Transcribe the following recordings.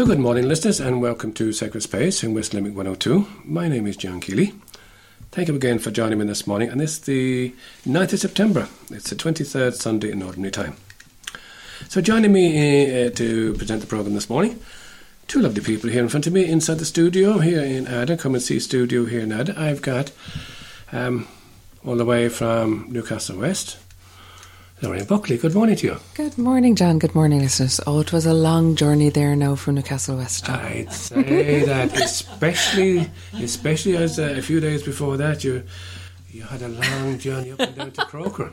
So, good morning, listeners, and welcome to Sacred Space in West Limerick 102. My name is John Keeley. Thank you again for joining me this morning, and it's the 9th of September. It's the 23rd Sunday in Ordinary Time. So, joining me uh, to present the programme this morning, two lovely people here in front of me inside the studio here in Ada. Come and see studio here in Ada. I've got um, all the way from Newcastle West, Lorraine Buckley, good morning to you. Good morning, John. Good morning, listeners. Oh, it was a long journey there now from Newcastle West. John. I'd say that, especially, especially as uh, a few days before that, you you had a long journey up and down to Croker.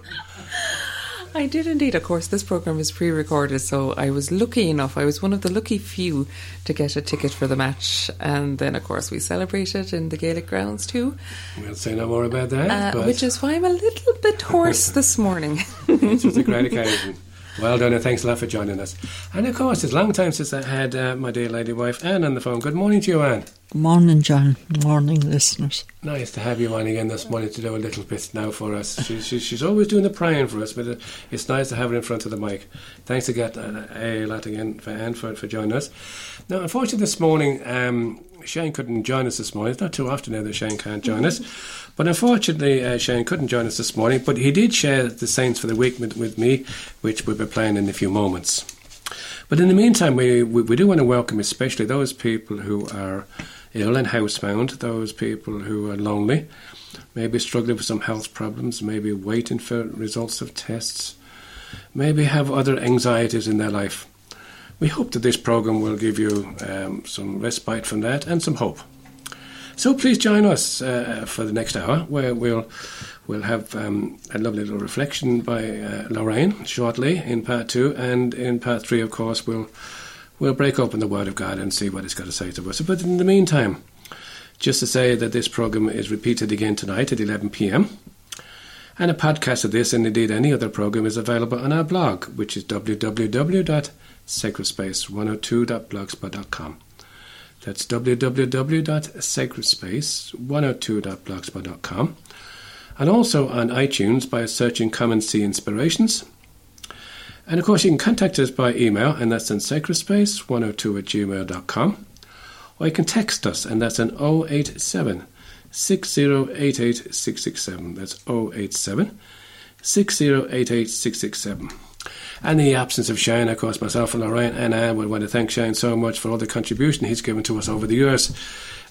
I did indeed. Of course, this program is pre-recorded, so I was lucky enough. I was one of the lucky few to get a ticket for the match, and then, of course, we celebrated in the Gaelic grounds too. We'll say no more about that, uh, which is why I'm a little bit hoarse this morning. it's just a great occasion. Well done, and thanks a lot for joining us. And of course, it's a long time since I had uh, my dear lady wife Anne on the phone. Good morning to you, Anne. Good morning, John. Good morning, listeners. Nice to have you on again this morning to do a little bit now for us. She, she, she's always doing the praying for us, but it's nice to have her in front of the mic. Thanks again, uh, a lot again for Anne for, for joining us. Now, unfortunately, this morning, um, Shane couldn't join us this morning. It's not too often now that Shane can't join us. But unfortunately, uh, Shane couldn't join us this morning, but he did share the Saints for the Week with, with me, which we'll be playing in a few moments. But in the meantime, we, we, we, do want to welcome especially those people who are ill and housebound, those people who are lonely, maybe struggling with some health problems, maybe waiting for results of tests, maybe have other anxieties in their life. We hope that this program will give you um, some respite from that and some hope. So please join us uh, for the next hour, where we'll we'll have um, a lovely little reflection by uh, Lorraine shortly in part two, and in part three, of course, we'll we'll break open the Word of God and see what it's got to say to us. But in the meantime, just to say that this program is repeated again tonight at 11 p.m. And a podcast of this, and indeed any other program, is available on our blog, which is www.sacredspace102.blogspot.com. That's www.sacredspace102.blogspot.com. And also on iTunes by searching Come and See Inspirations. And of course, you can contact us by email, and that's in sacredspace102 at gmail.com. Or you can text us, and that's an 087 6088 667. That's 087 6088 667. And the absence of Shane, of course, myself and Lorraine and Anne would want to thank Shane so much for all the contribution he's given to us over the years,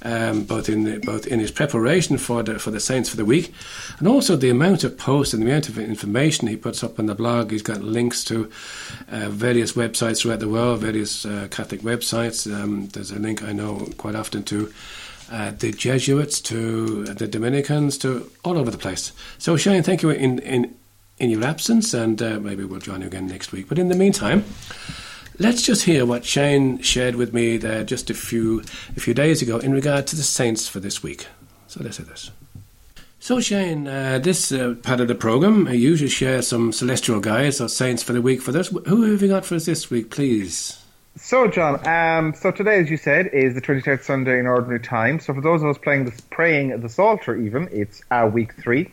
um, both in the, both in his preparation for the for the Saints for the week, and also the amount of posts and the amount of information he puts up on the blog. He's got links to uh, various websites throughout the world, various uh, Catholic websites. Um, there's a link I know quite often to. Uh, the Jesuits to the Dominicans to all over the place. So Shane, thank you in, in in your absence, and uh, maybe we'll join you again next week. But in the meantime, let's just hear what Shane shared with me there just a few a few days ago in regard to the saints for this week. So let's hear this. So Shane, uh, this uh, part of the program, I usually share some celestial guides or saints for the week for this. Who have you got for us this week, please? So, John, um, so today, as you said, is the 23rd Sunday in Ordinary Time. So, for those of us playing this, praying the Psalter, even, it's uh, week three.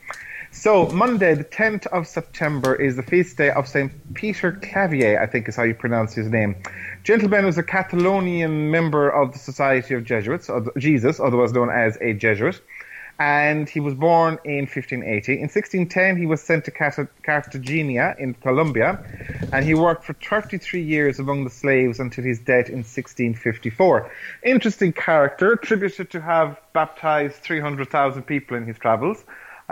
So Monday, the 10th of September, is the feast day of Saint Peter Clavier. I think is how you pronounce his name. Gentleman was a Catalonian member of the Society of Jesuits, of Jesus, otherwise known as a Jesuit, and he was born in 1580. In 1610, he was sent to Cartagena in Colombia, and he worked for 33 years among the slaves until his death in 1654. Interesting character, attributed to have baptized 300,000 people in his travels.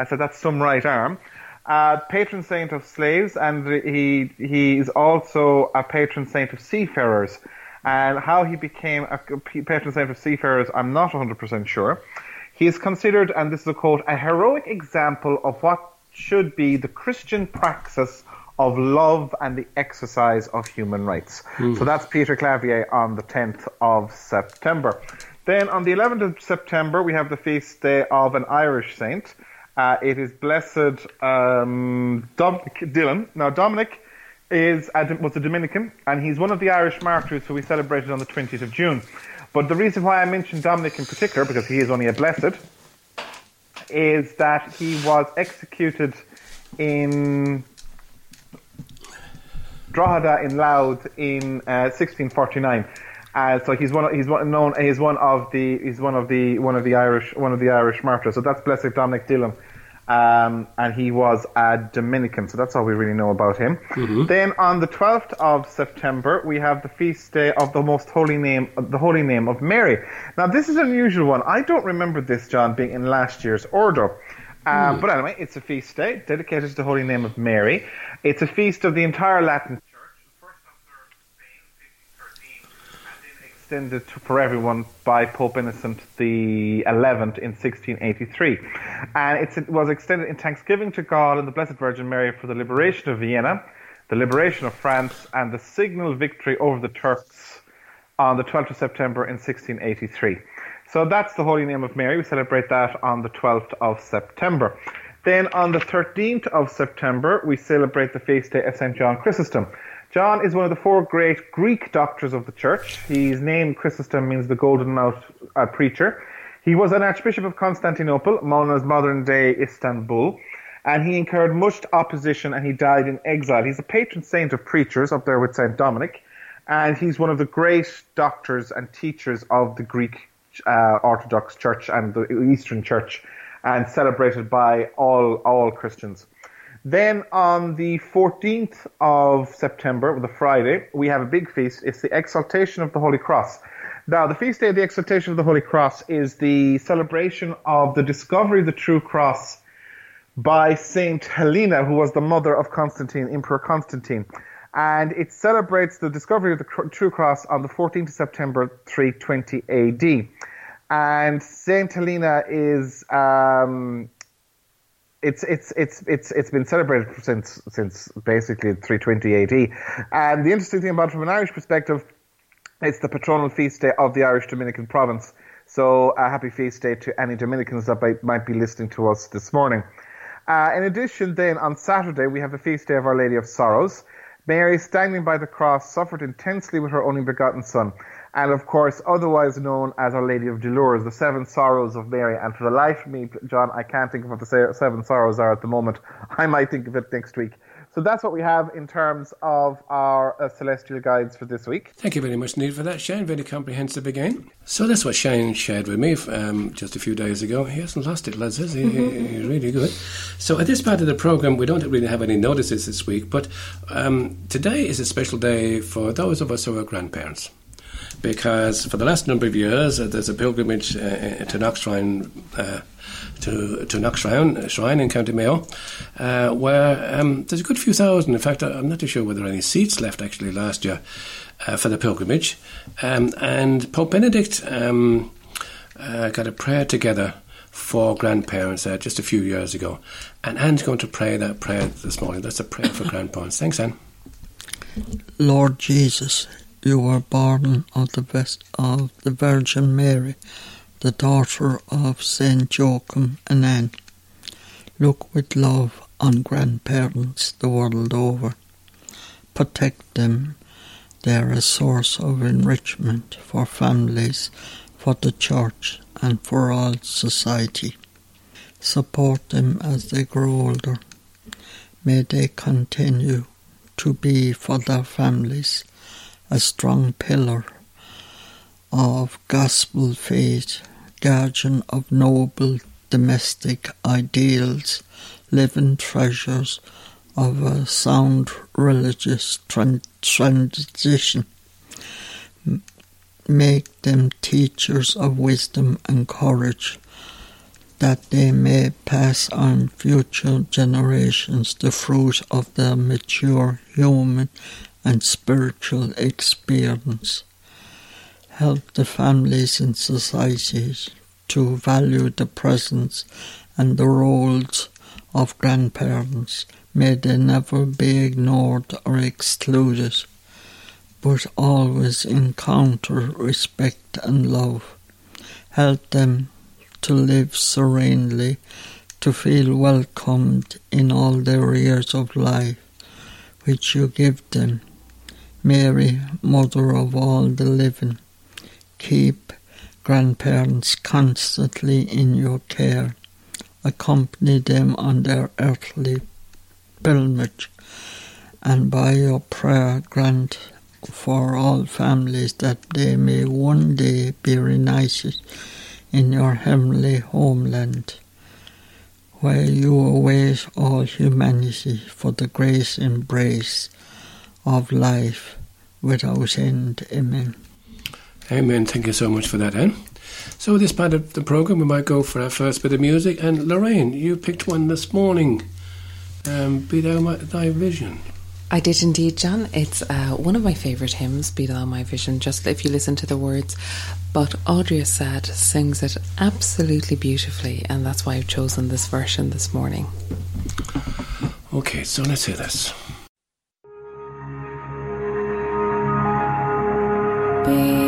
I said that's some right arm. Uh, patron saint of slaves, and he he is also a patron saint of seafarers. And how he became a patron saint of seafarers, I'm not 100% sure. He is considered, and this is a quote, a heroic example of what should be the Christian praxis of love and the exercise of human rights. Mm. So that's Peter Clavier on the 10th of September. Then on the 11th of September, we have the feast day of an Irish saint. Uh, it is Blessed um, Dominic Dillon. Now, Dominic is a, was a Dominican, and he's one of the Irish martyrs who we celebrated on the 20th of June. But the reason why I mentioned Dominic in particular, because he is only a blessed, is that he was executed in Drogheda in Louth in uh, 1649. Uh, so he's one. Of, he's one known. He's one of the. He's one of the. One of the Irish. One of the Irish martyrs. So that's Blessed Dominic Dillon. Um, and he was a Dominican, so that's all we really know about him. Then on the 12th of September, we have the feast day of the most holy name, the holy name of Mary. Now, this is an unusual one. I don't remember this, John, being in last year's order. Um, But anyway, it's a feast day dedicated to the holy name of Mary. It's a feast of the entire Latin Church, first observed in Spain, 1513, and then extended for everyone by Pope Innocent the 11th in 1683. And it was extended in thanksgiving to God and the Blessed Virgin Mary for the liberation of Vienna, the liberation of France, and the signal victory over the Turks on the 12th of September in 1683. So that's the Holy Name of Mary. We celebrate that on the 12th of September. Then on the 13th of September, we celebrate the feast day of St. John Chrysostom. John is one of the four great Greek doctors of the church. His name, Chrysostom, means the golden mouthed uh, preacher. He was an Archbishop of Constantinople, modern day Istanbul, and he incurred much opposition and he died in exile. He's a patron saint of preachers up there with St. Dominic, and he's one of the great doctors and teachers of the Greek uh, Orthodox Church and the Eastern Church, and celebrated by all all Christians. Then on the 14th of September, the Friday, we have a big feast. It's the Exaltation of the Holy Cross. Now, the feast day of the Exaltation of the Holy Cross is the celebration of the discovery of the true cross by Saint Helena, who was the mother of Constantine, Emperor Constantine. And it celebrates the discovery of the true cross on the 14th of September 320 AD. And Saint Helena is um, it's it's it's it's it's been celebrated since since basically 320 AD. And the interesting thing about it from an Irish perspective, it's the patronal feast day of the Irish Dominican province. So a happy feast day to any Dominicans that might, might be listening to us this morning. Uh, in addition, then on Saturday we have the feast day of Our Lady of Sorrows. Mary, standing by the cross, suffered intensely with her only begotten Son, and of course, otherwise known as Our Lady of Dolores, the seven sorrows of Mary. And for the life of me, John, I can't think of what the seven sorrows are at the moment. I might think of it next week. So that's what we have in terms of our uh, celestial guides for this week. Thank you very much, Neil, for that, Shane. Very comprehensive again. So that's what Shane shared with me um, just a few days ago. He hasn't lost it, lads, has he? He's really good. So at this part of the programme, we don't really have any notices this week, but um, today is a special day for those of us who are grandparents. Because for the last number of years, uh, there's a pilgrimage uh, to Knock Shrine, uh, to, to Knockshrine Shrine in County Mayo, uh, where um, there's a good few thousand. In fact, I'm not too sure whether there are any seats left actually last year uh, for the pilgrimage. Um, and Pope Benedict um, uh, got a prayer together for grandparents uh, just a few years ago. And Anne's going to pray that prayer this morning. That's a prayer for grandparents. Thanks, Anne. Lord Jesus, you were born of the best of the Virgin Mary, the daughter of Saint Joachim and Anne. Look with love on grandparents the world over. Protect them. They are a source of enrichment for families, for the church, and for all society. Support them as they grow older. May they continue to be for their families a strong pillar of gospel faith, guardian of noble domestic ideals, living treasures of a sound religious tran- transition. Make them teachers of wisdom and courage, that they may pass on future generations the fruit of their mature human and spiritual experience. Help the families and societies to value the presence and the roles of grandparents. May they never be ignored or excluded, but always encounter respect and love. Help them to live serenely, to feel welcomed in all their years of life, which you give them. Mary, Mother of all the living, keep grandparents constantly in your care. Accompany them on their earthly pilgrimage, and by your prayer grant for all families that they may one day be reunited in your heavenly homeland, where you await all humanity for the grace embrace of life without end. Amen. Amen. Thank you so much for that, Anne. So, this part of the program, we might go for our first bit of music. And Lorraine, you picked one this morning. Um, Be Thou my, Thy Vision. I did indeed, John. It's uh, one of my favourite hymns, Be Thou My Vision, just if you listen to the words. But Audrey Assad sings it absolutely beautifully, and that's why I've chosen this version this morning. Okay, so let's hear this. Be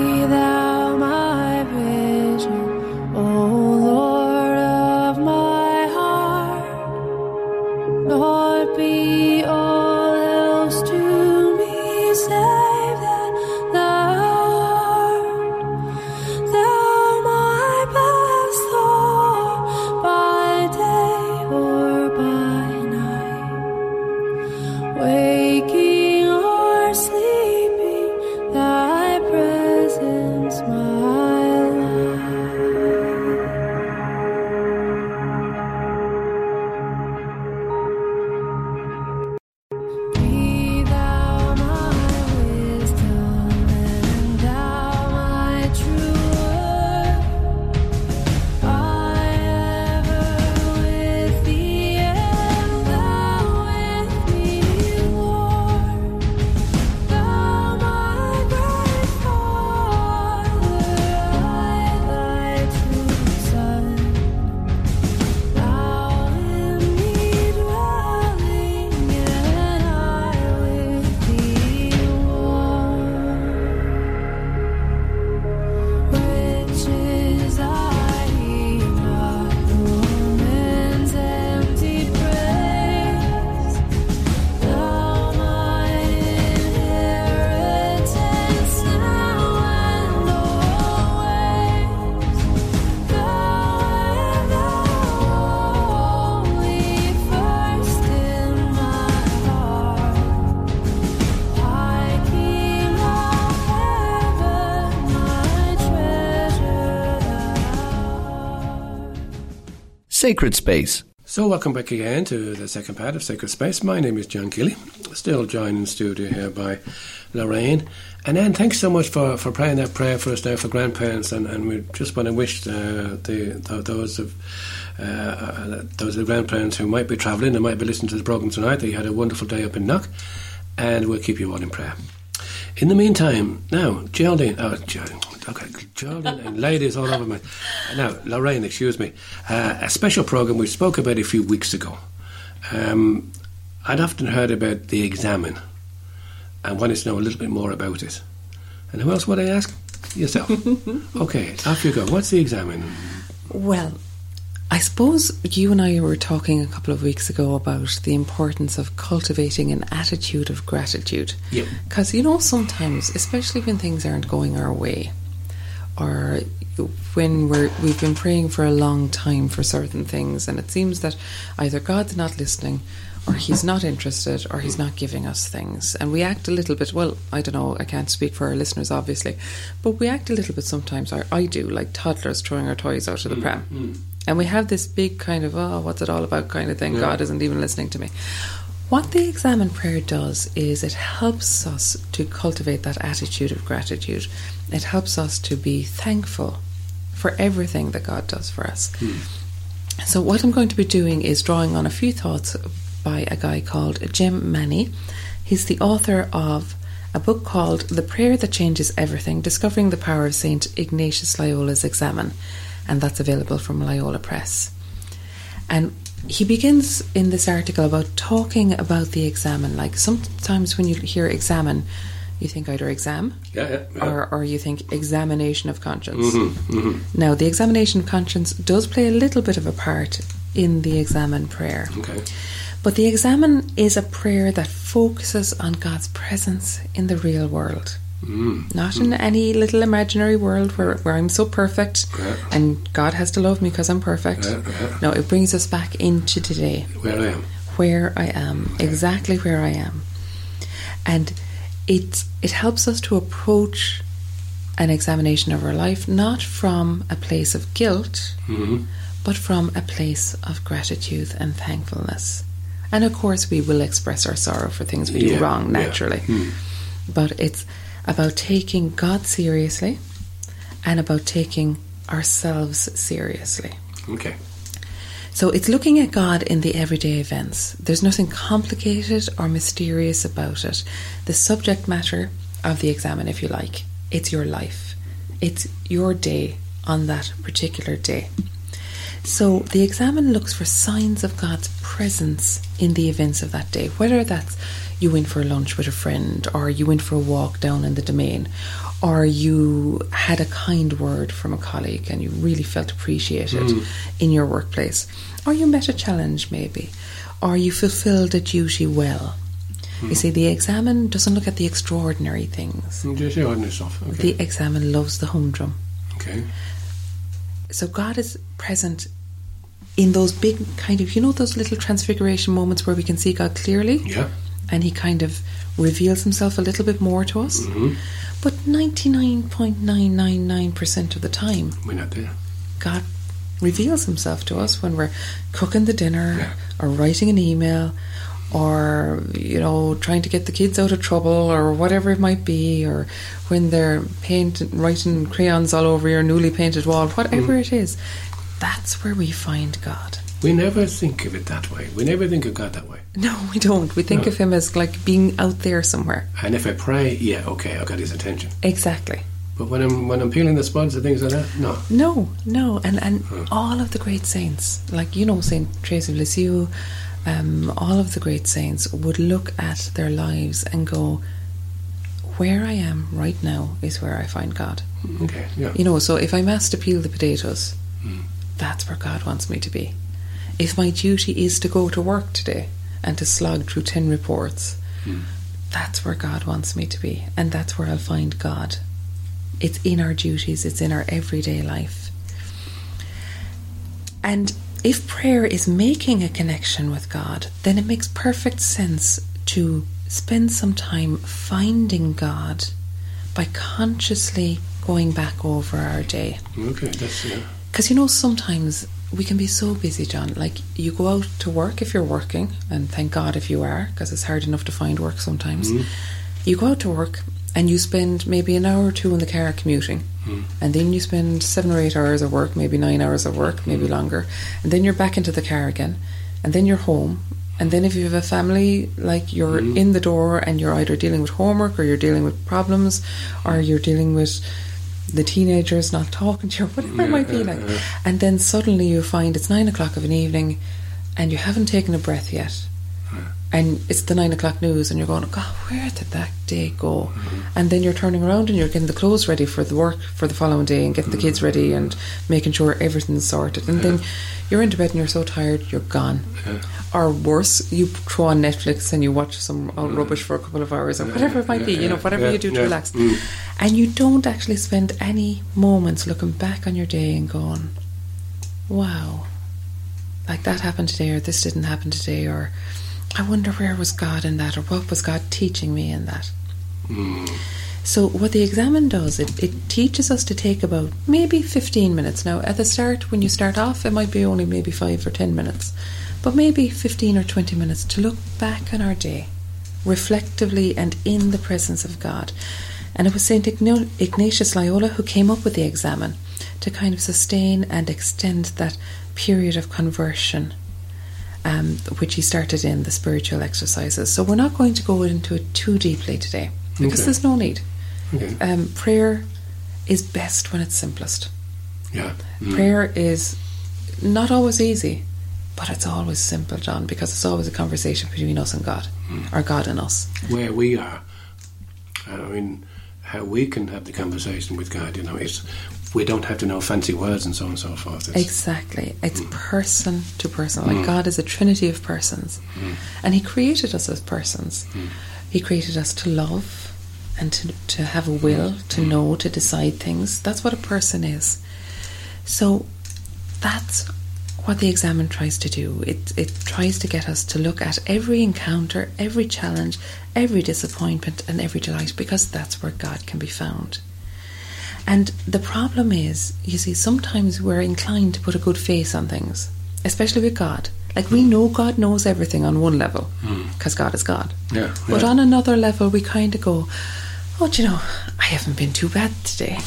Sacred Space. So, welcome back again to the second part of Sacred Space. My name is John Gilly, still joined in studio here by Lorraine. And Anne, thanks so much for, for praying that prayer for us there for grandparents. And, and we just want to wish uh, the, th those of uh, uh, those of the grandparents who might be travelling and might be listening to the programme tonight that you had a wonderful day up in Knock. And we'll keep you all in prayer. In the meantime, now, Geraldine, oh, Geraldine, okay, Geraldine and ladies all over me. Now, Lorraine, excuse me. Uh, a special program we spoke about a few weeks ago. Um, I'd often heard about the examen and wanted to know a little bit more about it. And who else would I ask? Yourself. okay, off you go. What's the examen? Well, I suppose you and I were talking a couple of weeks ago about the importance of cultivating an attitude of gratitude. Yep. Because, you know, sometimes, especially when things aren't going our way, or when we're, we've been praying for a long time for certain things, and it seems that either God's not listening, or He's not interested, or He's not giving us things. And we act a little bit, well, I don't know, I can't speak for our listeners, obviously, but we act a little bit sometimes, or I do, like toddlers throwing our toys out of the mm, pram. Mm. And we have this big kind of, oh, what's it all about kind of thing. God isn't even listening to me. What the examen prayer does is it helps us to cultivate that attitude of gratitude. It helps us to be thankful for everything that God does for us. Hmm. So, what I'm going to be doing is drawing on a few thoughts by a guy called Jim Manney. He's the author of a book called The Prayer That Changes Everything Discovering the Power of St. Ignatius Loyola's Examen, and that's available from Loyola Press. And he begins in this article about talking about the examen. Like sometimes when you hear examen, you think either exam Yeah, yeah. yeah. or, or you think examination of conscience. Mm-hmm, mm-hmm. Now, the examination of conscience does play a little bit of a part in the examen prayer. okay. But the examen is a prayer that focuses on God's presence in the real world. Not in any little imaginary world where, where I'm so perfect Yeah. and God has to love me because I'm perfect. Yeah, yeah. No, it brings us back into today Where I am. where I am, exactly where I am. And it's it helps us to approach an examination of our life not from a place of guilt, Mhm. but from a place of gratitude and thankfulness. And of course, we will express our sorrow for things we do wrong naturally. Mm. But it's about taking God seriously and about taking ourselves seriously. Okay. So it's looking at God in the everyday events. There's nothing complicated or mysterious about it. The subject matter of the examen, if you like, it's your life. It's your day on that particular day. So the examen looks for signs of God's presence in the events of that day, whether that's you went for lunch with a friend, or you went for a walk down in the domain, or you had a kind word from a colleague and you really felt appreciated mm. in your workplace, or you met a challenge maybe, or you fulfilled a duty well. You mm. see, the examen doesn't look at the extraordinary things. Just the ordinary stuff. Okay. The examen loves the humdrum. okay. So God is present in those big kind of, you know, those little transfiguration moments where we can see God clearly Yeah. and He kind of reveals Himself a little bit more to us. Mhm. But 99.999% of the time, We're not there. God reveals Himself to us when we're cooking the dinner Yeah. or writing an email or, you know, trying to get the kids out of trouble or whatever it might be or when they're painting, writing crayons all over your newly painted wall, whatever mm. it is. That's where we find God. We never think of it that way. We never think of God that way. No, we don't. We think No. of Him as like being out there somewhere. And if I pray, yeah, okay, I got his attention. Exactly. But when I'm when I'm peeling the spuds and things like that, no. No, no, and and all of the great saints, like you know Saint Teresa of Lisieux, um, all of the great saints would look at their lives and go, "Where I am right now is where I find God." Okay, yeah. You know, so if I'm asked to peel the potatoes, Hmm. that's where God wants me to be. If my duty is to go to work today and to slog through ten reports, Hmm. that's where God wants me to be, and that's where I'll find God. It's in our duties, it's in our everyday life. And if prayer is making a connection with God, then it makes perfect sense to spend some time finding God by consciously going back over our day. Okay, that's yeah. Because you know, sometimes we can be so busy, John. Like you go out to work if you're working, and thank God if you are, because it's hard enough to find work sometimes. Mm-hmm. You go out to work and you spend maybe an hour or two in the car commuting, and then you spend seven or eight hours at work, maybe nine hours at work, maybe longer, and then you're back into the car again, and then you're home. And then, if you have a family, like you're mm-hmm. in the door and you're either dealing with homework or you're dealing with problems or you're dealing with the teenagers not talking to you, whatever it might be like. And then suddenly you find it's nine o'clock of an evening and you haven't taken a breath yet. And it's the nine o'clock news, and you're going, God, where did that day go? Mm-hmm. And then you're turning around and you're getting the clothes ready for the work for the following day and getting the kids ready and mm-hmm. making sure everything's sorted. And then you're into bed and you're so tired, you're gone. Or worse, you throw on Netflix and you watch some old mm-hmm. rubbish for a couple of hours or whatever it might be, you know, whatever yeah, you do to yeah. relax. Mm. And you don't actually spend any moments looking back on your day and going, wow, like that happened today, or this didn't happen today, or I wonder where was God in that, or what was God teaching me in that. Mm. So, what the examen does, it, it teaches us to take about maybe 15 minutes. Now, at the start, when you start off, it might be only maybe 5 or 10 minutes, but maybe 15 or 20 minutes to look back on our day, reflectively and in the presence of God. And it was St. Ignatius Loyola who came up with the examen to kind of sustain and extend that period of conversion um, which he started in the spiritual exercises. So we're not going to go into it too deeply today because Okay. there's no need. Okay. Um, prayer is best when it's simplest. Yeah. Mm. Prayer is not always easy, but it's always simple, John, because it's always a conversation between us and God, or God and us. Where we are. I mean, how we can have the conversation with God, you know, it's we don't have to know fancy words and so on and so forth. It's, Exactly. It's mm. person to person. Like mm. God is a trinity of persons. Mm. And He created us as persons. He created us to love and to, to have a will, to know, to decide things. That's what a person is. So that's what the examen tries to do. It it tries to get us to look at every encounter, every challenge, every disappointment, and every delight, because that's where God can be found. And the problem is, you see, sometimes we're inclined to put a good face on things, especially with God. Like we know God knows everything on one level, hmm. because God is God. Yeah, But yeah. on another level, we kind of go, oh, do you know, I haven't been too bad today.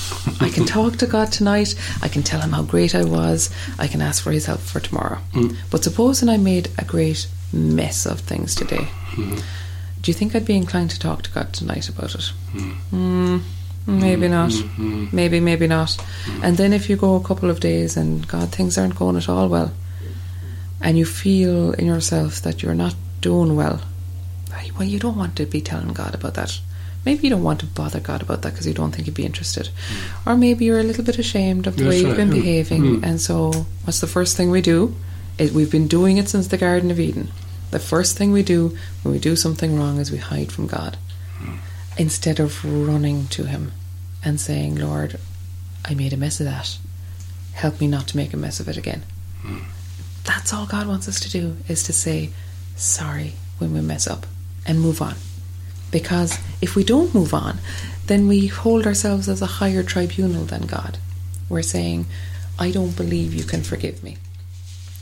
I can talk to God tonight. I can tell him how great I was. I can ask for his help for tomorrow. Hmm. But supposing I made a great mess of things today, hmm. do you think I'd be inclined to talk to God tonight about it? Mm, maybe not. Maybe, maybe not. And then if you go a couple of days and God, things aren't going at all well, and you feel in yourself that you're not doing well, well, you don't want to be telling God about that. Maybe you don't want to bother God about that because you don't think He'd be interested. Or maybe you're a little bit ashamed of the That's way you've been mm, behaving. mm. And so, what's the first thing we do? Is we've been doing it since the Garden of Eden. The first thing we do when we do something wrong is we hide from God instead of running to Him and saying, Lord, I made a mess of that. Help me not to make a mess of it again. Hmm. That's all God wants us to do is to say sorry when we mess up and move on. Because if we don't move on, then we hold ourselves as a higher tribunal than God. We're saying, I don't believe you can forgive me.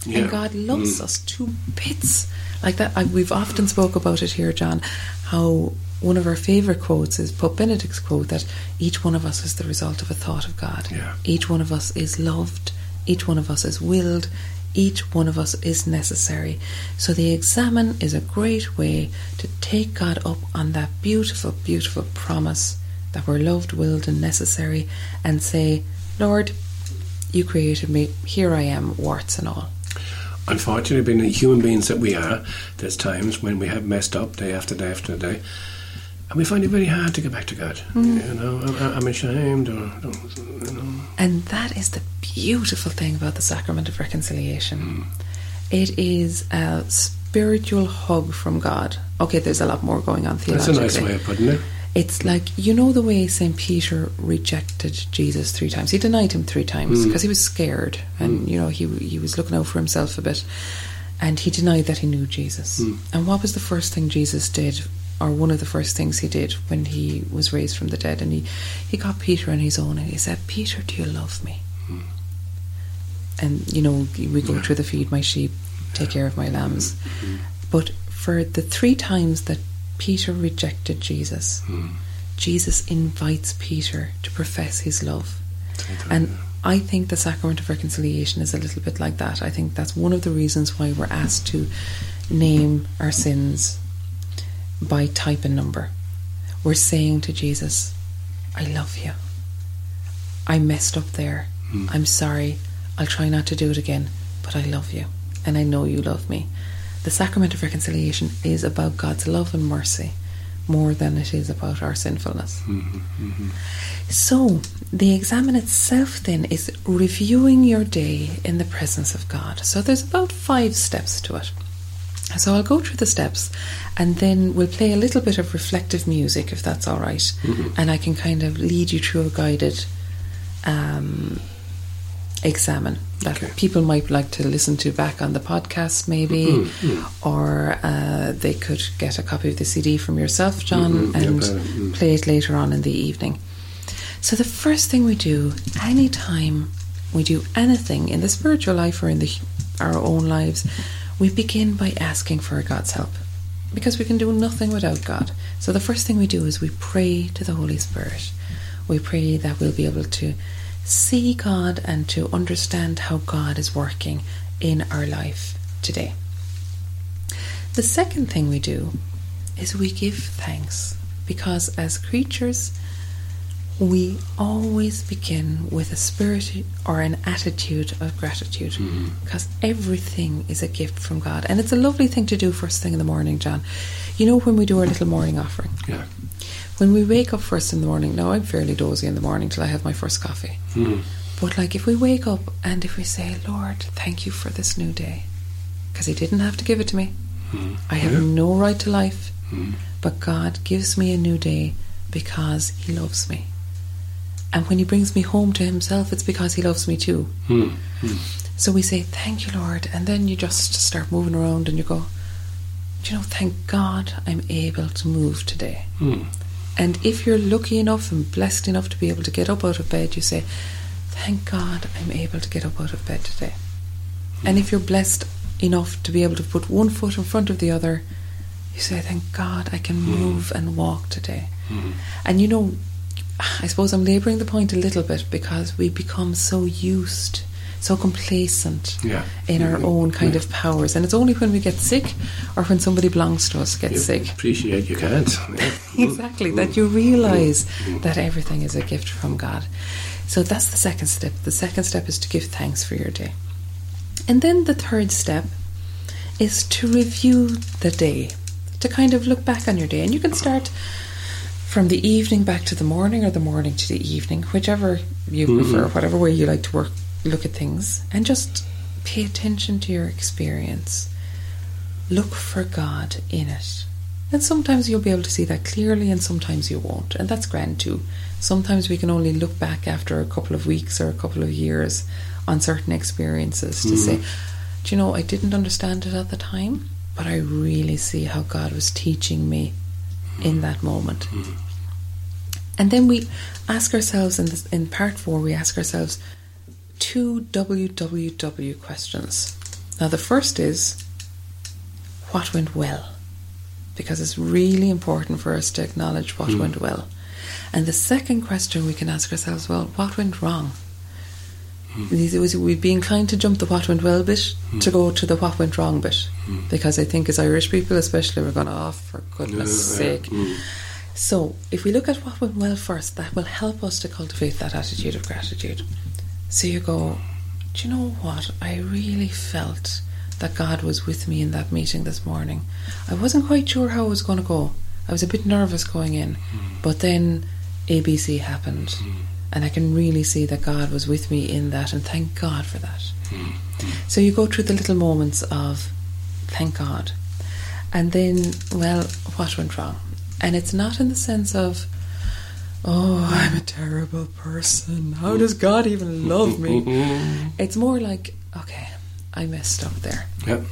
Yeah. And God loves hmm. us to bits. Like that, I, we've often spoke about it here, John. How one of our favourite quotes is Pope Benedict's quote that each one of us is the result of a thought of God. Yeah. Each one of us is loved. Each one of us is willed. Each one of us is necessary. So the examen is a great way to take God up on that beautiful, beautiful promise that we're loved, willed, and necessary, and say, Lord, you created me. Here I am, warts and all. Unfortunately, being the human beings that we are, there's times when we have messed up day after day after day, and we find it very hard to get back to God. Mm. You know, I'm, I'm ashamed, or you know, And that is the beautiful thing about the sacrament of reconciliation. Mm. It is a spiritual hug from God. Okay, there's a lot more going on that's a nice way of putting it. It's like you know the way Saint Peter rejected Jesus three times. He denied him three times mm. because he was scared, and mm. you know he he was looking out for himself a bit, and he denied that he knew Jesus. And what was the first thing Jesus did, or one of the first things he did when he was raised from the dead? And he he got Peter on his own, and he said, "Peter, do you love me?" Hmm. And you know we go through the feed my sheep, take care of my lambs, mm-hmm. but for the three times that Peter rejected Jesus, hmm. Jesus invites Peter to profess his love. And I think the sacrament of reconciliation is a little bit like that. I think that's one of the reasons why we're asked to name our sins by type and number. We're saying to Jesus, I love you. I messed up there. Hmm. I'm sorry. I'll try not to do it again, but I love you. And I know you love me. The sacrament of reconciliation is about God's love and mercy more than it is about our sinfulness. Hmm, hmm, so, the examen itself then is reviewing your day in the presence of God. So, there's about five steps to it. So, I'll go through the steps and then we'll play a little bit of reflective music if that's all right. And I can kind of lead you through a guided um, examen that Okay. people might like to listen to back on the podcast, maybe, or uh, they could get a copy of the CD from yourself, John, Mhm, yeah, and better, mm. play it later on in the evening. So, the first thing we do, anytime we do anything in the spiritual life or in the, our own lives, we begin by asking for God's help because we can do nothing without God. So, the first thing we do is we pray to the Holy Spirit. We pray that we'll be able to see God and to understand how God is working in our life today. The second thing we do is we give thanks because as creatures, we always begin with a spirit or an attitude of gratitude because everything is a gift from God. And it's a lovely thing to do first thing in the morning, John. You know, when we do our little morning offering, Yeah. when we wake up first in the morning, now I'm fairly dozy in the morning till I have my first coffee. Mm. But like if we wake up and if we say, Lord, thank you for this new day, because He didn't have to give it to me. Mm. I have Yeah. no right to life, Mm. but God gives me a new day because He loves me. And when He brings me home to Himself, it's because He loves me too. Mm. Mm. So we say, Thank you, Lord. And then you just start moving around and you go, Do you know, thank God I'm able to move today. Mm. And if you're lucky enough and blessed enough to be able to get up out of bed, you say, Thank God I'm able to get up out of bed today. And if you're blessed enough to be able to put one foot in front of the other, you say, Thank God I can move and walk today. And you know, I suppose I'm labouring the point a little bit because we become so used, so complacent Yeah. in our Mhm. own kind Yeah. of powers. And it's only when we get sick or when somebody belongs to us gets You sick appreciate you can't. Yeah. exactly that you realize that everything is a gift from God. So that's the second step. The second step is to give thanks for your day. And then the third step is to review the day, to kind of look back on your day. And you can start from the evening back to the morning or the morning to the evening, whichever you mm-hmm. prefer, whatever way you like to work look at things, and just pay attention to your experience. Look for God in it. And sometimes you'll be able to see that clearly, and sometimes you won't. And that's grand too. Sometimes we can only look back after a couple of weeks or a couple of years on certain experiences to mm-hmm. say, Do you know, I didn't understand it at the time, but I really see how God was teaching me in that moment. Mm-hmm. And then we ask ourselves in, this, in part four, we ask ourselves two WWW questions. Now, the first is, What went well? because it's really important for us to acknowledge what mm-hmm. went well. And the second question we can ask ourselves, well, what went wrong? Was- We'd be inclined to jump the what went well bit hmm. to go to the what went wrong bit. Hmm. Because I think as Irish people especially we're going, oh for goodness Yeah, yeah, sake. mm. So if we look at what went well first, that will help us to cultivate that attitude of gratitude. So you go, do you know what? I really felt that God was with me in that meeting this morning. I wasn't quite sure how it was going to go. I was a bit nervous going in, hmm. but then ABC happened, and I can really see that God was with me in that, and thank God for that. Hmm. So you go through the little moments of thank God, and then, well, what went wrong? And it's not in the sense of, oh, I'm a terrible person. How does God even love me? It's more like, okay, I messed up there. Yep.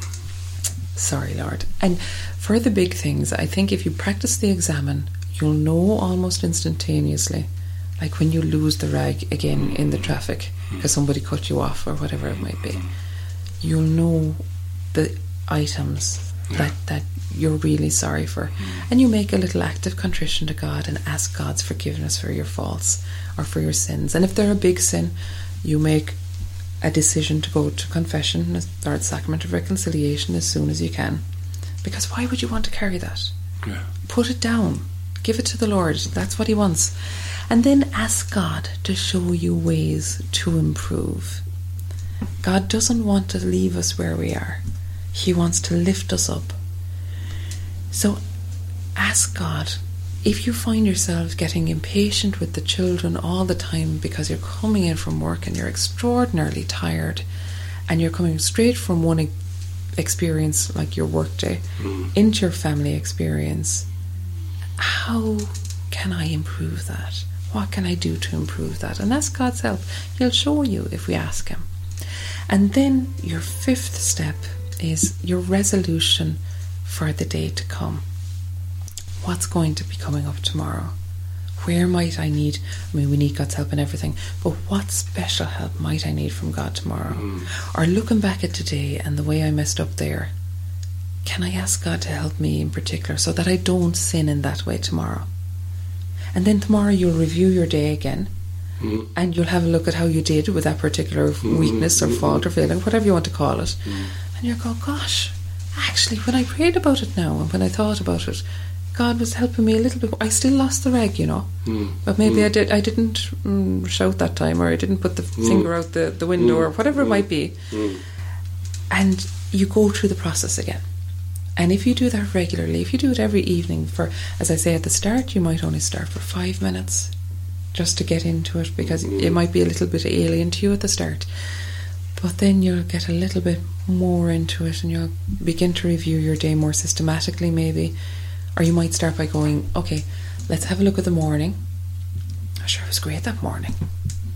Sorry, Lord. And for the big things, I think if you practice the examen, you'll know almost instantaneously. Like when you lose the rag again in the traffic mm. because somebody cut you off or whatever it might be, mm-hmm. you'll know the items that, that you're really sorry for. Mm. And you make a little act of contrition to God and ask God's forgiveness for your faults or for your sins. And if they're a big sin, you make a decision to go to confession or the sacrament of reconciliation as soon as you can. Because why would you want to carry that? Yeah. Put it down. Give it to the Lord. That's what He wants. And then ask God to show you ways to improve. God doesn't want to leave us where we are, He wants to lift us up. So ask God if you find yourself getting impatient with the children all the time because you're coming in from work and you're extraordinarily tired and you're coming straight from one experience like your work day mm. into your family experience how can I improve that? What can I do to improve that? And ask God's help. He'll show you if we ask Him. And then your fifth step is your resolution for the day to come. What's going to be coming up tomorrow? Where might I need? I mean, we need God's help in everything, but what special help might I need from God tomorrow? Mm. Or looking back at today and the way I messed up there, can I ask God to help me in particular so that I don't sin in that way tomorrow? And then tomorrow you'll review your day again mm-hmm. and you'll have a look at how you did with that particular mm-hmm. weakness or mm-hmm. fault or failing, whatever you want to call it. And you'll go, gosh, actually, when I prayed about it now and when I thought about it, God was helping me a little bit. I still lost the reg, you know, but maybe I did. I didn't mm, shout that time, or I didn't put the finger out the, the window, or whatever it might be. And you go through the process again. And if you do that regularly, if you do it every evening for, as I say at the start, you might only start for five minutes just to get into it because it mm-hmm. might be a little bit alien to you at the start. But then you'll get a little bit more into it and you'll begin to review your day more systematically, maybe. Or you might start by going, okay, let's have a look at the morning. Oh, sure, it was great that morning.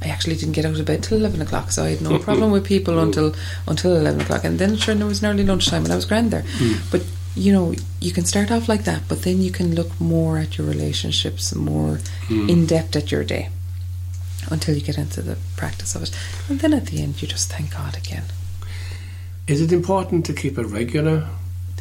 I actually didn't get out of bed till eleven o'clock, so I had no problem with people until until eleven o'clock, and then sure there was an early lunchtime, and I was grand there. Mm. But you know, you can start off like that, but then you can look more at your relationships, more mm. in depth at your day, until you get into the practice of it, and then at the end you just thank God again. Is it important to keep a regular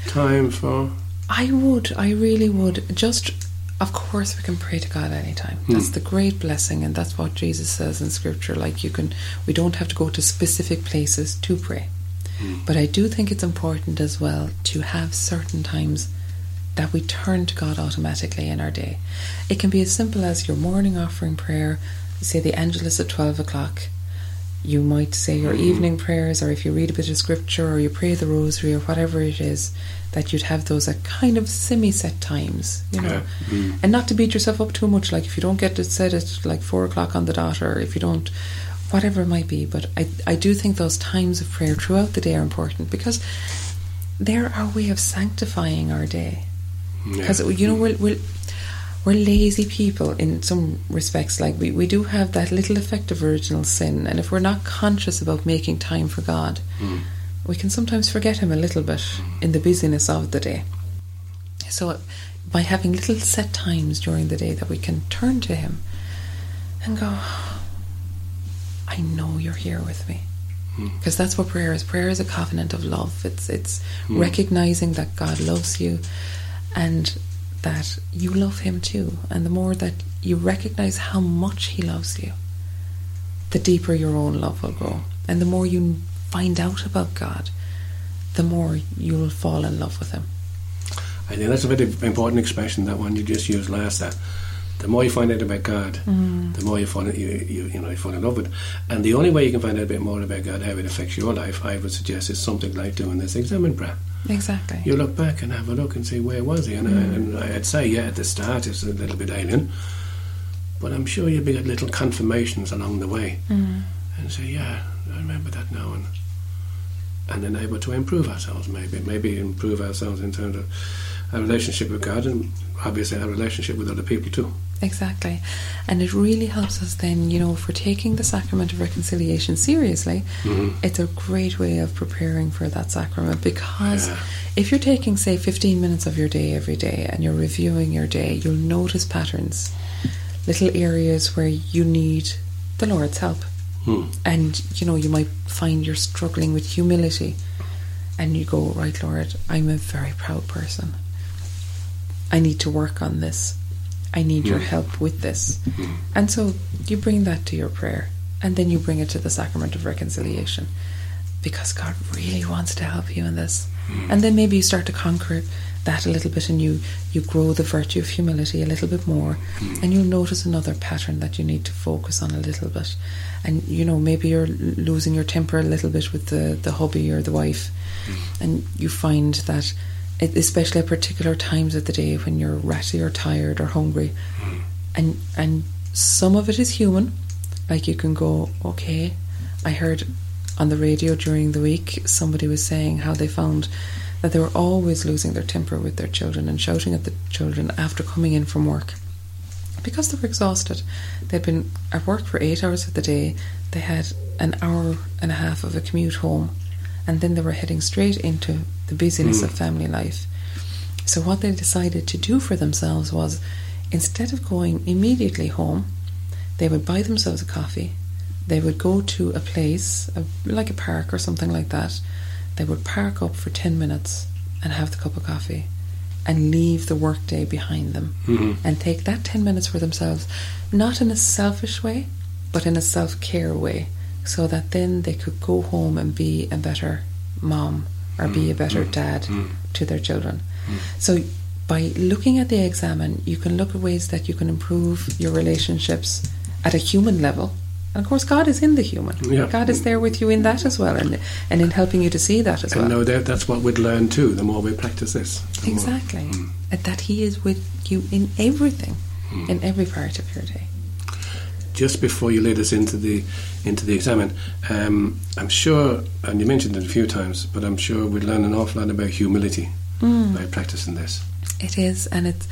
time for? I would, I really would. Just, of course, we can pray to God anytime. Hmm. That's the great blessing, and that's what Jesus says in Scripture. Like you can, we don't have to go to specific places to pray. Hmm. But I do think it's important as well to have certain times that we turn to God automatically in our day. It can be as simple as your morning offering prayer, say the Angelus at 12 o'clock. You might say your hmm. evening prayers, or if you read a bit of scripture, or you pray the rosary, or whatever it is, that you'd have those at kind of semi set times, you know. Yeah. Mm. And not to beat yourself up too much, like if you don't get it said at like 4 o'clock on the dot, or if you don't, whatever it might be. But I, I do think those times of prayer throughout the day are important because they're our way of sanctifying our day because you know we're, we're we're lazy people in some respects like we, we do have that little effect of original sin and if we're not conscious about making time for god mm. We can sometimes forget him a little bit in the busyness of the day. So by having little set times during the day that we can turn to him and go i know you're here with me. Hmm. Because that's what prayer is. Prayer is a covenant of love. It's it's hmm. recognizing that god loves you and that you love him too. And the more that you recognize how much he loves you the deeper your own love will grow. And the more you find out about god the more you will fall in love with him I think that's a very important expression. That one you just used last. That the more you find out about God, mm. the more you fall you, you you know you fall in love with. And the only way you can find out a bit more about God, how it affects your life, I would suggest is something like doing this examen prayer. exactly You look back and have a look and see where was he. And, I, and I'd say yeah, at the start it's a little bit alien, but I'm sure you'll be get little confirmations along the way, mm. and say yeah, I remember that now and. And then able to improve ourselves, maybe maybe improve ourselves in terms of our relationship with God and obviously our relationship with other people too. Exactly. And it really helps us then, you know, if we're taking the sacrament of reconciliation seriously, mm-hmm. it's a great way of preparing for that sacrament because Yeah. if you're taking, say, 15 minutes of your day every day and you're reviewing your day, you'll notice patterns, little areas where you need the Lord's help. Hmm. And, you know, you might find you're struggling with humility and you go, right, Lord, I'm a very proud person. I need to work on this. I need your hmm. help with this. Hmm. And so you bring that to your prayer and then you bring it to the sacrament of reconciliation because God really wants to help you in this. Hmm. And then maybe you start to conquer that a little bit and you, you grow the virtue of humility a little bit more and you'll notice another pattern that you need to focus on a little bit. And you know, maybe you're losing your temper a little bit with the, the hubby or the wife. Mm. And you find that it- especially at particular times of the day when you're ratty or tired or hungry. Mm. And and some of it is human. Like you can go okay i heard on the radio during the week somebody was saying how they found that they were always losing their temper with their children and shouting at the children after coming in from work because they were exhausted. They'd been at work for eight hours of the day. They had an hour and a half of a commute home, and then they were heading straight into the busyness of mm. family life. So, what they decided to do for themselves was instead of going immediately home, they would buy themselves a coffee. They would go to a place, a, like a park or something like that. They would park up for 10 minutes and have the cup of coffee and leave the workday behind them mm-hmm. and take that 10 minutes for themselves, not in a selfish way, but in a self care way, so that then they could go home and be a better mom or be a mm-hmm. better mm-hmm. dad to their children. So, by looking at the examen, you can look at ways that you can improve your relationships at a human level. And of course, God is in the human. Yeah. God is there with you in that as well, and and in helping you to see that as And well. no doubt that's what we'd learn too, the more we practice this. Exactly. And that He is with you in everything, in every part of your day. just before you lead us into the into the examen, um, I'm sure, and you mentioned it a few times, but I'm sure we'd learn an awful lot about humility Mm. by practicing this. It is, and it's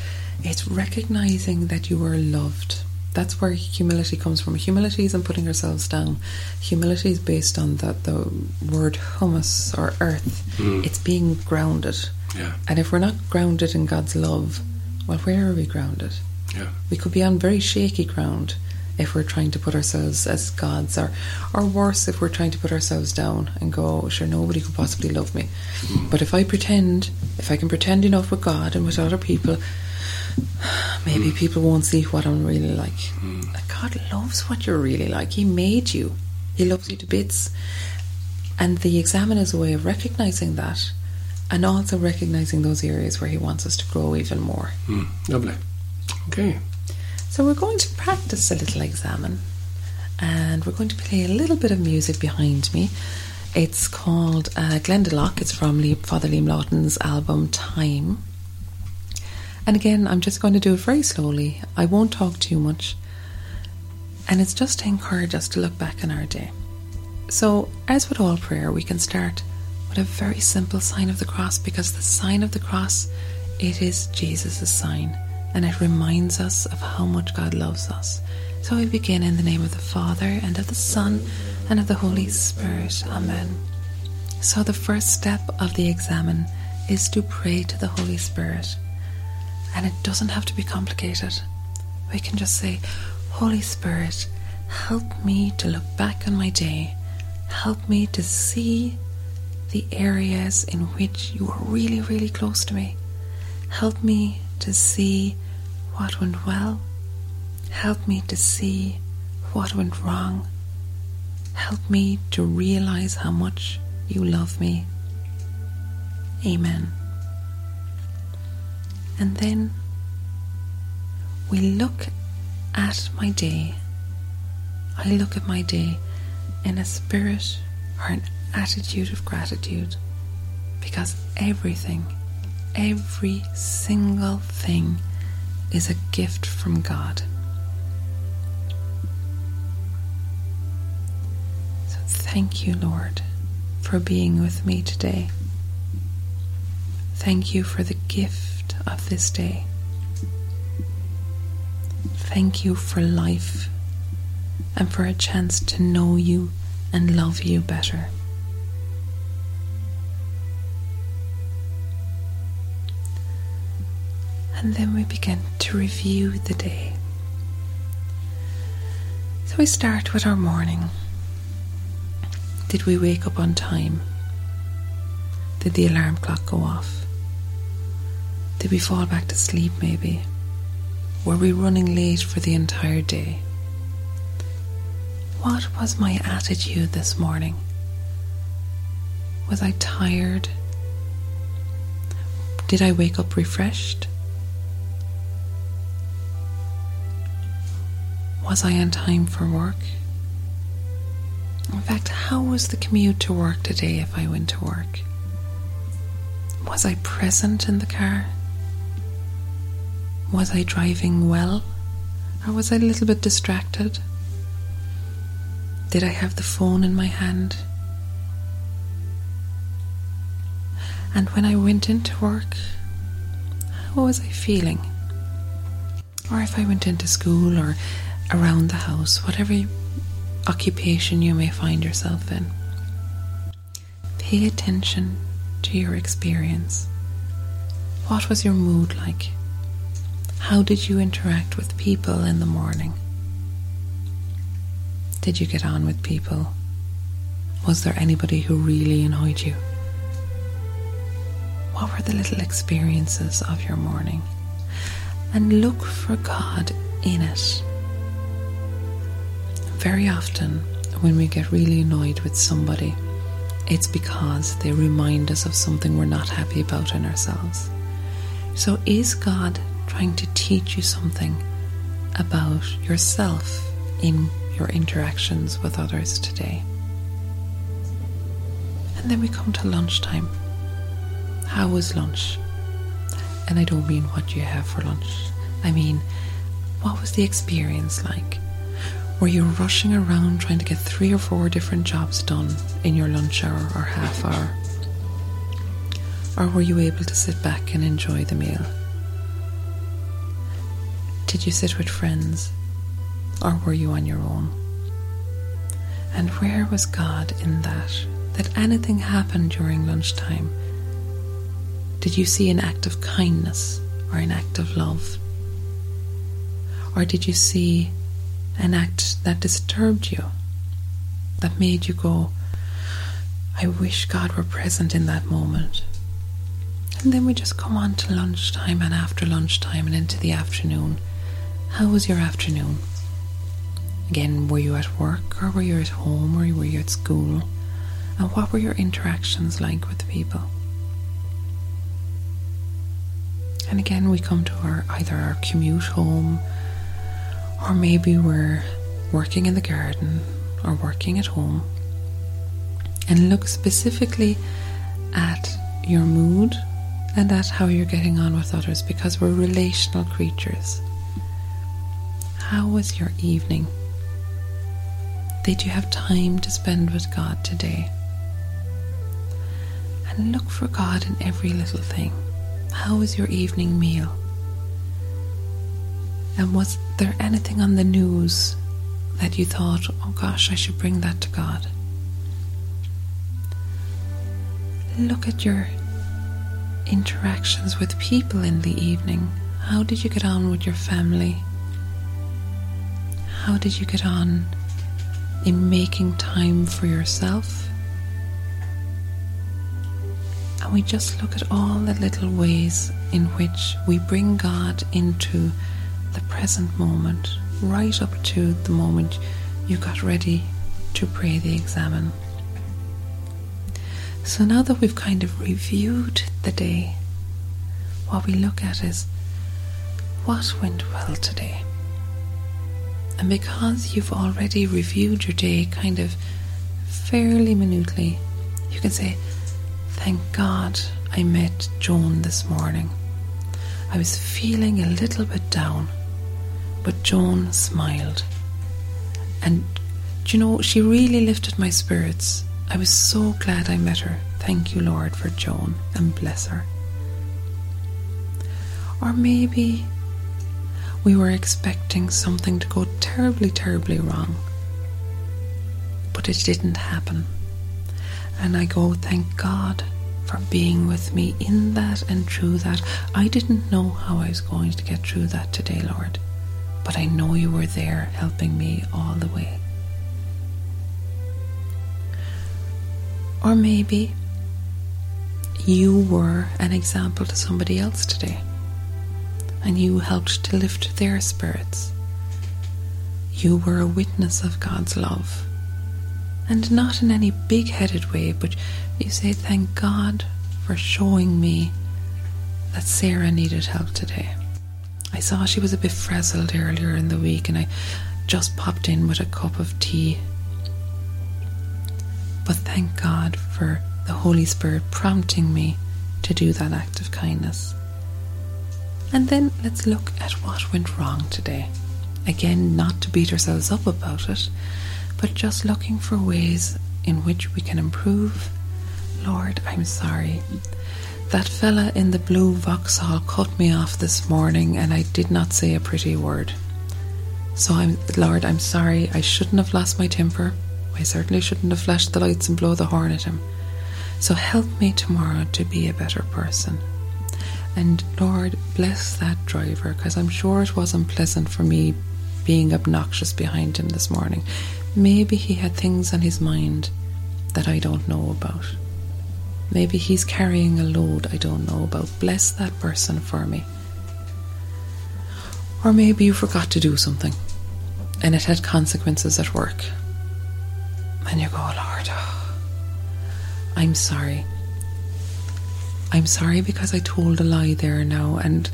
it's recognizing that you are loved, That's where humility comes from. Humility isn't putting ourselves down. Humility is based on the, the word humus or earth. Mm. It's being grounded. Yeah. And if we're not grounded in God's love, well, where are we grounded? Yeah. We could be on very shaky ground if we're trying to put ourselves as gods, or, or worse, if we're trying to put ourselves down and go, oh, sure, nobody could possibly love me. Mm. But if I pretend, if I can pretend enough with God and with other people, maybe people won't see what I'm really like. Like, God loves what you're really like. He made you, He loves you to bits. And the examen is a way of recognizing that and also recognizing those areas where He wants us to grow even more. Mm, lovely. Okay. So we're going to practice a little examen and we're going to play a little bit of music behind me. It's called uh, Glendalough. It's from Father Liam Lawton's album Time. And again, I'm just going to do it very slowly. I won't talk too much. And it's just to encourage us to look back on our day. So, as with all prayer, we can start with a very simple sign of the cross because the sign of the cross, it is Jesus' sign and it reminds us of how much God loves us. So we begin in the name of the Father and of the Son and of the Holy Spirit. Amen. So the first step of the examen is to pray to the Holy Spirit. And it doesn't have to be complicated. We can just say, Holy Spirit, help me to look back on my day. Help me to see the areas in which you are really, really close to me. Help me to see what went well. Help me to see what went wrong. Help me to realize how much you love me. Amen. And then we look at my day. I look at my day in a spirit or an attitude of gratitude because everything, every single thing is a gift from God. So thank you, Lord, for being with me today. Thank you for the gift of this day. Thank you for life and for a chance to know you and love you better. And then we begin to review the day. So we start with our morning. Did we wake up on time? Did the alarm clock go off? Did we fall back to sleep maybe? Were we running late for the entire day? What was my attitude this morning? Was I tired? Did I wake up refreshed? Was I on time for work? In fact, how was the commute to work today if I went to work? Was I present in the car? Was I driving well? Or was I a little bit distracted? Did I have the phone in my hand? And when I went into work, how was I feeling? Or if I went into school or around the house, whatever occupation you may find yourself in, pay attention to your experience. What was your mood like? How did you interact with people in the morning? Did you get on with people? Was there anybody who really annoyed you? What were the little experiences of your morning? And look for God in it. Very often, when we get really annoyed with somebody, it's because they remind us of something we're not happy about in ourselves. So, is God trying to teach you something about yourself in your interactions with others today? And then we come to lunchtime. How was lunch? And I don't mean what you have for lunch. I mean, what was the experience like? Were you rushing around trying to get three or four different jobs done in your lunch hour or half hour? Or were you able to sit back and enjoy the meal? Did you sit with friends? or were you on your own? And where was God in that? That anything happened during lunchtime? Did you see an act of kindness or an act of love? Or did you see an act that disturbed you? That made you go, I wish God were present in that moment. And then we just come on to lunchtime and after lunchtime and into the afternoon. How was your afternoon? Again, were you at work or were you at home or were you at school? And what were your interactions like with people? And again, we come to our either our commute home or maybe we're working in the garden or working at home and look specifically at your mood and at how you're getting on with others because we're relational creatures. How was your evening? Did you have time to spend with God today? And look for God in every little thing. How was your evening meal? And was there anything on the news that you thought, oh gosh, I should bring that to God? Look at your interactions with people in the evening. How did you get on with your family? How did you get on in making time for yourself? And we just look at all the little ways in which we bring God into the present moment, right up to the moment you got ready to pray the examen. So now that we've kind of reviewed the day, what we look at is what went well today. And because you've already reviewed your day kind of fairly minutely, you can say, Thank God I met Joan this morning. I was feeling a little bit down, but Joan smiled. And do you know, she really lifted my spirits. I was so glad I met her. Thank you, Lord, for Joan, and bless her. Or maybe we were expecting something to go terribly, terribly wrong, but it didn't happen. And I go, thank God for being with me in that and through that. I didn't know how I was going to get through that today, Lord, but I know you were there helping me all the way. Or maybe you were an example to somebody else today and you helped to lift their spirits. You were a witness of God's love. And not in any big headed way, but you say, Thank God for showing me that Sarah needed help today. I saw she was a bit frazzled earlier in the week, and I just popped in with a cup of tea. But thank God for the Holy Spirit prompting me to do that act of kindness. And then let's look at what went wrong today. Again, not to beat ourselves up about it, but just looking for ways in which we can improve. Lord, I'm sorry. That fella in the blue Vauxhall cut me off this morning and I did not say a pretty word. So I'm Lord, I'm sorry. I shouldn't have lost my temper. I certainly shouldn't have flashed the lights and blow the horn at him. So help me tomorrow to be a better person. And Lord, bless that driver because I'm sure it wasn't pleasant for me being obnoxious behind him this morning. Maybe he had things on his mind that I don't know about. Maybe he's carrying a load I don't know about. Bless that person for me. Or maybe you forgot to do something and it had consequences at work. And you go, Lord, oh, I'm sorry. I'm sorry because I told a lie there now and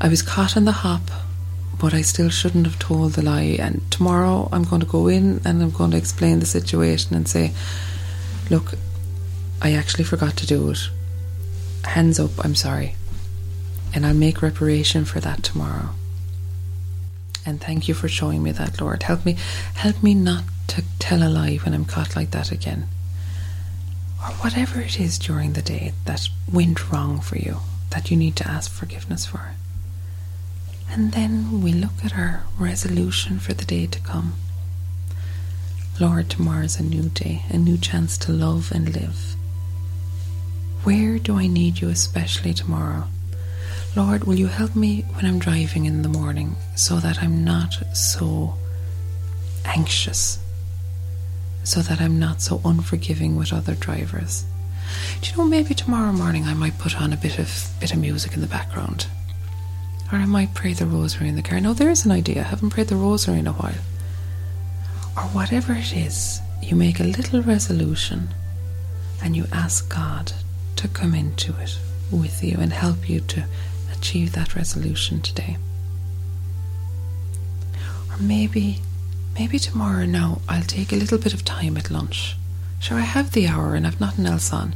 I was caught in the hop, but I still shouldn't have told the lie. And tomorrow I'm going to go in and I'm going to explain the situation and say, look, I actually forgot to do it. Hands up, I'm sorry. And I'll make reparation for that tomorrow. And thank you for showing me that, Lord. Help me help me not to tell a lie when I'm caught like that again. Or whatever it is during the day that went wrong for you that you need to ask forgiveness for. And then we look at our resolution for the day to come. Lord, tomorrow is a new day, a new chance to love and live. Where do I need you especially tomorrow? Lord, will you help me when I'm driving in the morning so that I'm not so anxious, so that I'm not so unforgiving with other drivers? Do you know maybe tomorrow morning I might put on a bit of bit of music in the background? Or I might pray the rosary in the car. No, there's an idea. I haven't prayed the rosary in a while. Or whatever it is, you make a little resolution and you ask God to come into it with you and help you to achieve that resolution today. Or maybe, maybe tomorrow now I'll take a little bit of time at lunch. Sure, I have the hour and I've nothing else on.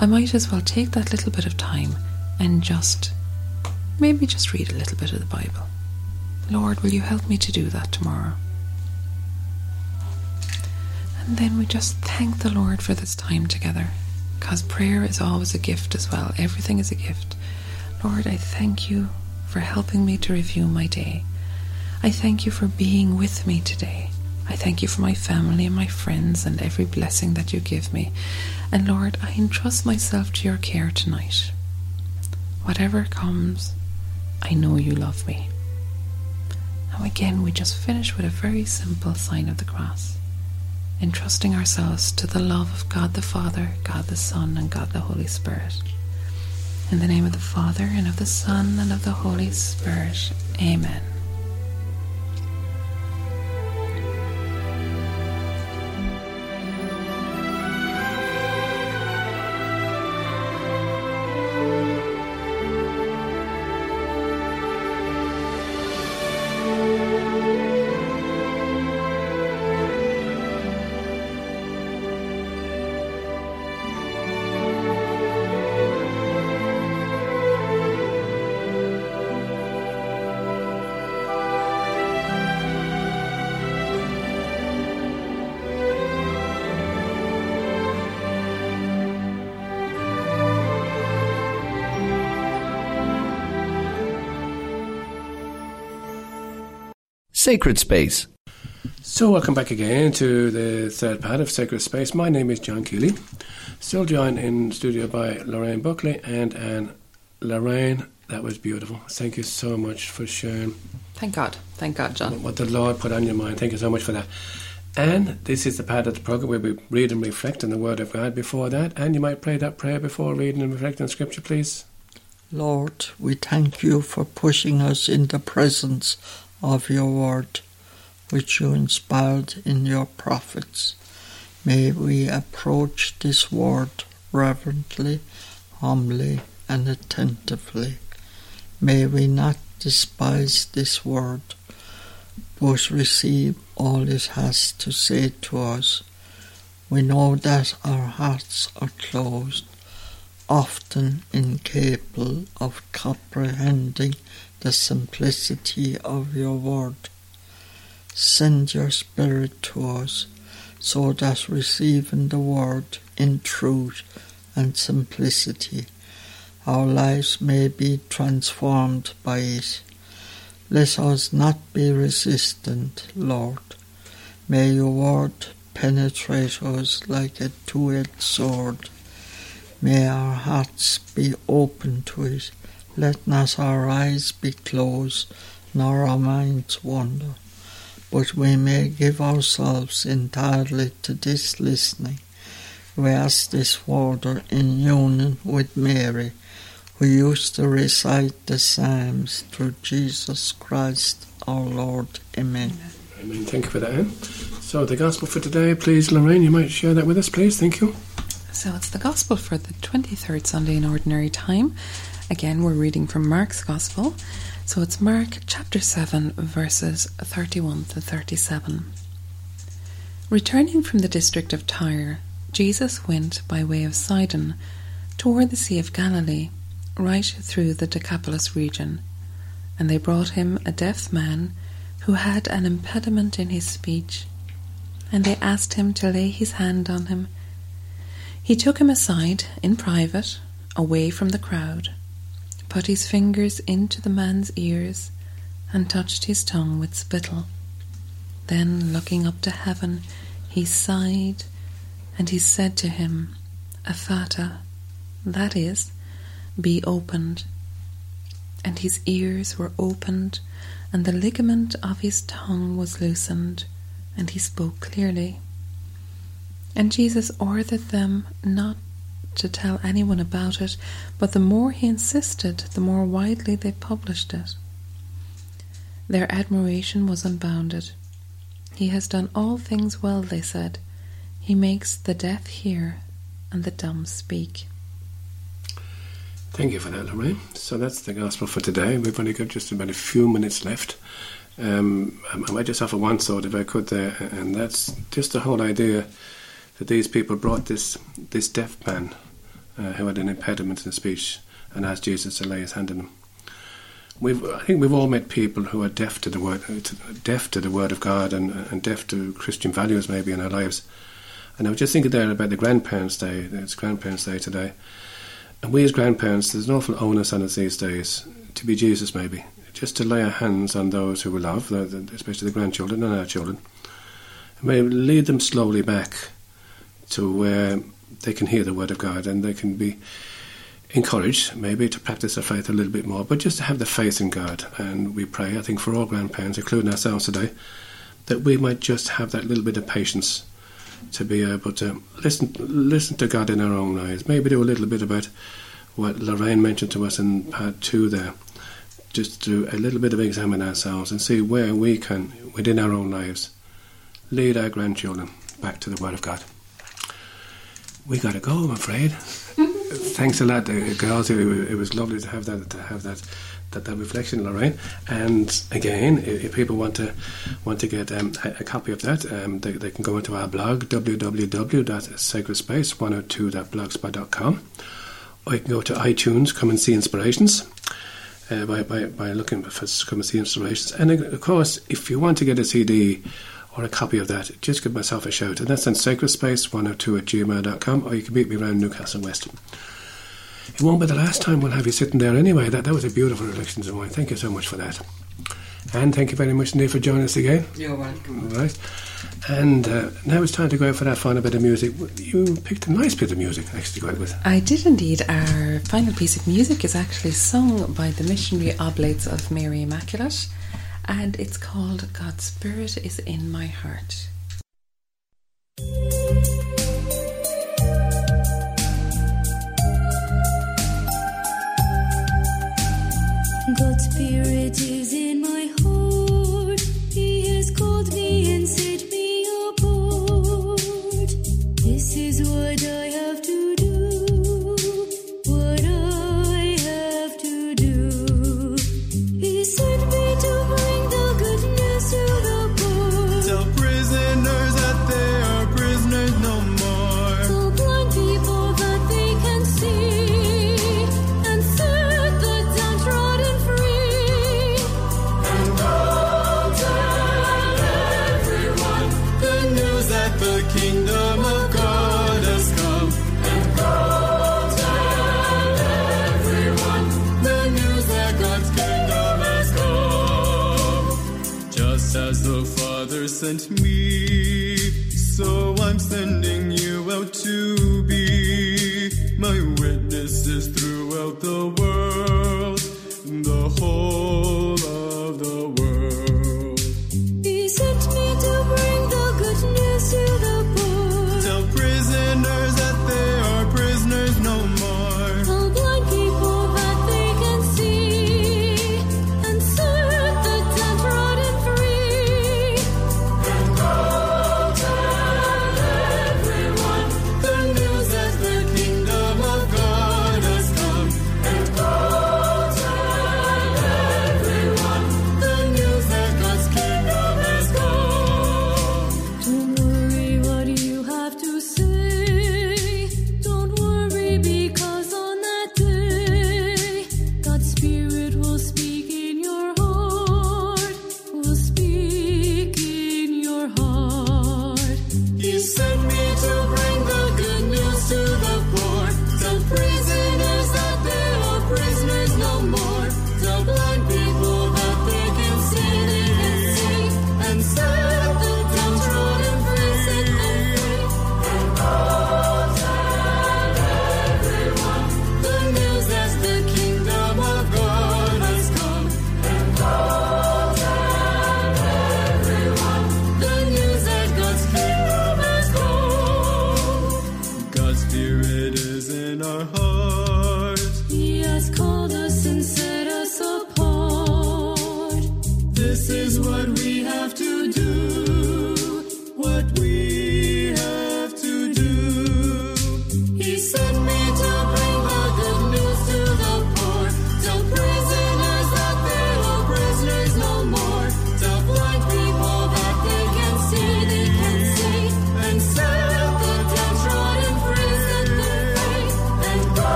I might as well take that little bit of time and just, maybe just read a little bit of the Bible. Lord, will you help me to do that tomorrow? And then we just thank the Lord for this time together. Because prayer is always a gift as well. Everything is a gift. Lord, I thank you for helping me to review my day. I thank you for being with me today. I thank you for my family and my friends and every blessing that you give me. And Lord, I entrust myself to your care tonight. Whatever comes, I know you love me. Now, again, we just finish with a very simple sign of the cross entrusting ourselves to the love of God the Father, God the Son, and God the Holy Spirit. In the name of the Father, and of the Son, and of the Holy Spirit. Amen. Sacred Space. So, welcome back again to the third part of Sacred Space. My name is John Keeley, still joined in studio by Lorraine Buckley and Anne. Lorraine, that was beautiful. Thank you so much for sharing Thank God. Thank God, John. what the Lord put on your mind. Thank you so much for that. And this is the part of the program where we read and reflect on the Word of God before that. And you might pray that prayer before reading and reflecting on Scripture, please. Lord, we thank you for pushing us in the presence of your word, which you inspired in your prophets. May we approach this word reverently, humbly, and attentively. May we not despise this word, but receive all it has to say to us. We know that our hearts are closed, often incapable of comprehending the simplicity of your word. Send your Spirit to us so that receiving the word in truth and simplicity, our lives may be transformed by it. Let us not be resistant, Lord. May your word penetrate us like a two-edged sword. May our hearts be open to it. Let not our eyes be closed, nor our minds wander, but we may give ourselves entirely to this listening. We ask this further in union with Mary, who used to recite the Psalms through Jesus Christ our Lord. Amen. Amen. Thank you for that, Anne. So, the Gospel for today, please, Lorraine, you might share that with us, please. Thank you. So it's the Gospel for the 23rd Sunday in Ordinary Time. Again, we're reading from Mark's Gospel. So it's Mark chapter 7, verses 31 to 37. Returning from the district of Tyre, Jesus went by way of Sidon toward the Sea of Galilee, right through the Decapolis region. And they brought him a deaf man who had an impediment in his speech. And they asked him to lay his hand on him. He took him aside in private, away from the crowd, put his fingers into the man's ears, and touched his tongue with spittle. Then, looking up to heaven, he sighed, and he said to him, Ephphatha, that is, be opened. And his ears were opened, and the ligament of his tongue was loosened, and he spoke clearly. And Jesus ordered them not to tell anyone about it, but the more he insisted, the more widely they published it. Their admiration was unbounded. He has done all things well, they said. He makes the deaf hear and the dumb speak. Thank you for that, Lorraine. So that's the gospel for today. We've only got just about a few minutes left. Um, I might just offer one thought if I could there, and that's just the whole idea that these people brought this this deaf man uh, who had an impediment in speech and asked Jesus to lay his hand on him. We've, I think we've all met people who are deaf to the word, uh, deaf to the word of God, and, and deaf to Christian values maybe in our lives. And I was just thinking there about the Grandparents' Day. It's Grandparents' Day today. And we as grandparents, there's an awful onus on us these days to be Jesus, maybe, just to lay our hands on those who we love, especially the grandchildren and our children, and maybe lead them slowly back to where they can hear the word of God and they can be encouraged, maybe, to practice their faith a little bit more, but just to have the faith in God. And we pray, I think, for all grandparents, including ourselves today, that we might just have that little bit of patience to be able to listen listen to God in our own lives. Maybe do a little bit about what Lorraine mentioned to us in part two there. Just do a little bit of examine ourselves and see where we can, within our own lives, lead our grandchildren back to the Word of God. We got to go, I'm afraid. Thanks a lot, uh, girls. It, was lovely to have that to have that that, that reflection, Lorraine. And again, if, people want to want to get um, a, copy of that, um, they, they can go into our blog www.sacredspace102.blogspot.com, or you can go to iTunes, come and see inspirations. Uh, by, by, by looking for come and see inspirations, and of course, if you want to get a CD or a copy of that, just give myself a shout, and that's on sacredspace102 at gmail.com, or you can meet me around Newcastle West. It won't be the last time we'll have you sitting there anyway. That, that was a beautiful reflection of mine. Thank you so much for that. And thank you very much indeed for joining us again. You're welcome. Right. And uh, now it's time to go out for that final bit of music. You picked a nice bit of music actually to go out with. I did indeed. Our final piece of music is actually sung by the Missionary Oblates of Mary Immaculate, and it's called God's Spirit is in My Heart. Sent me,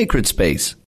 Sacred Space.